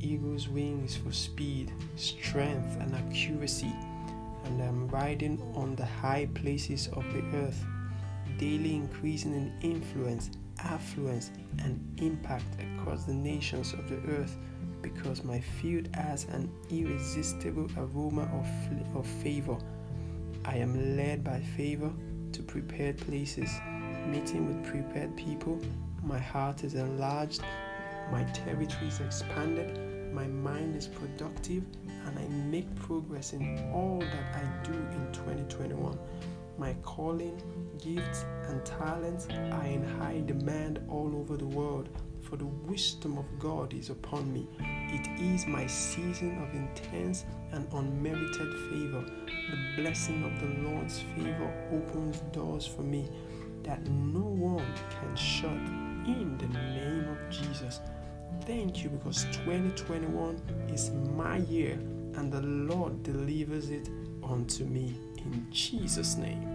eagle's wings for speed, strength, and accuracy, and I am riding on the high places of the earth, daily increasing in influence, affluence, and impact across the nations of the earth because my field has an irresistible aroma of, of favor. I am led by favor to prepared places, meeting with prepared people. My heart is enlarged, my territory is expanded, my mind is productive, and I make progress in all that I do in 2021. My calling, gifts, and talents are in high demand all over the world for the wisdom of God is upon me. It is my season of intense and unmerited favor. The blessing of the Lord's favor opens doors for me that no one can shut in the Jesus. Thank you because 2021 is my year and the Lord delivers it unto me in Jesus' name.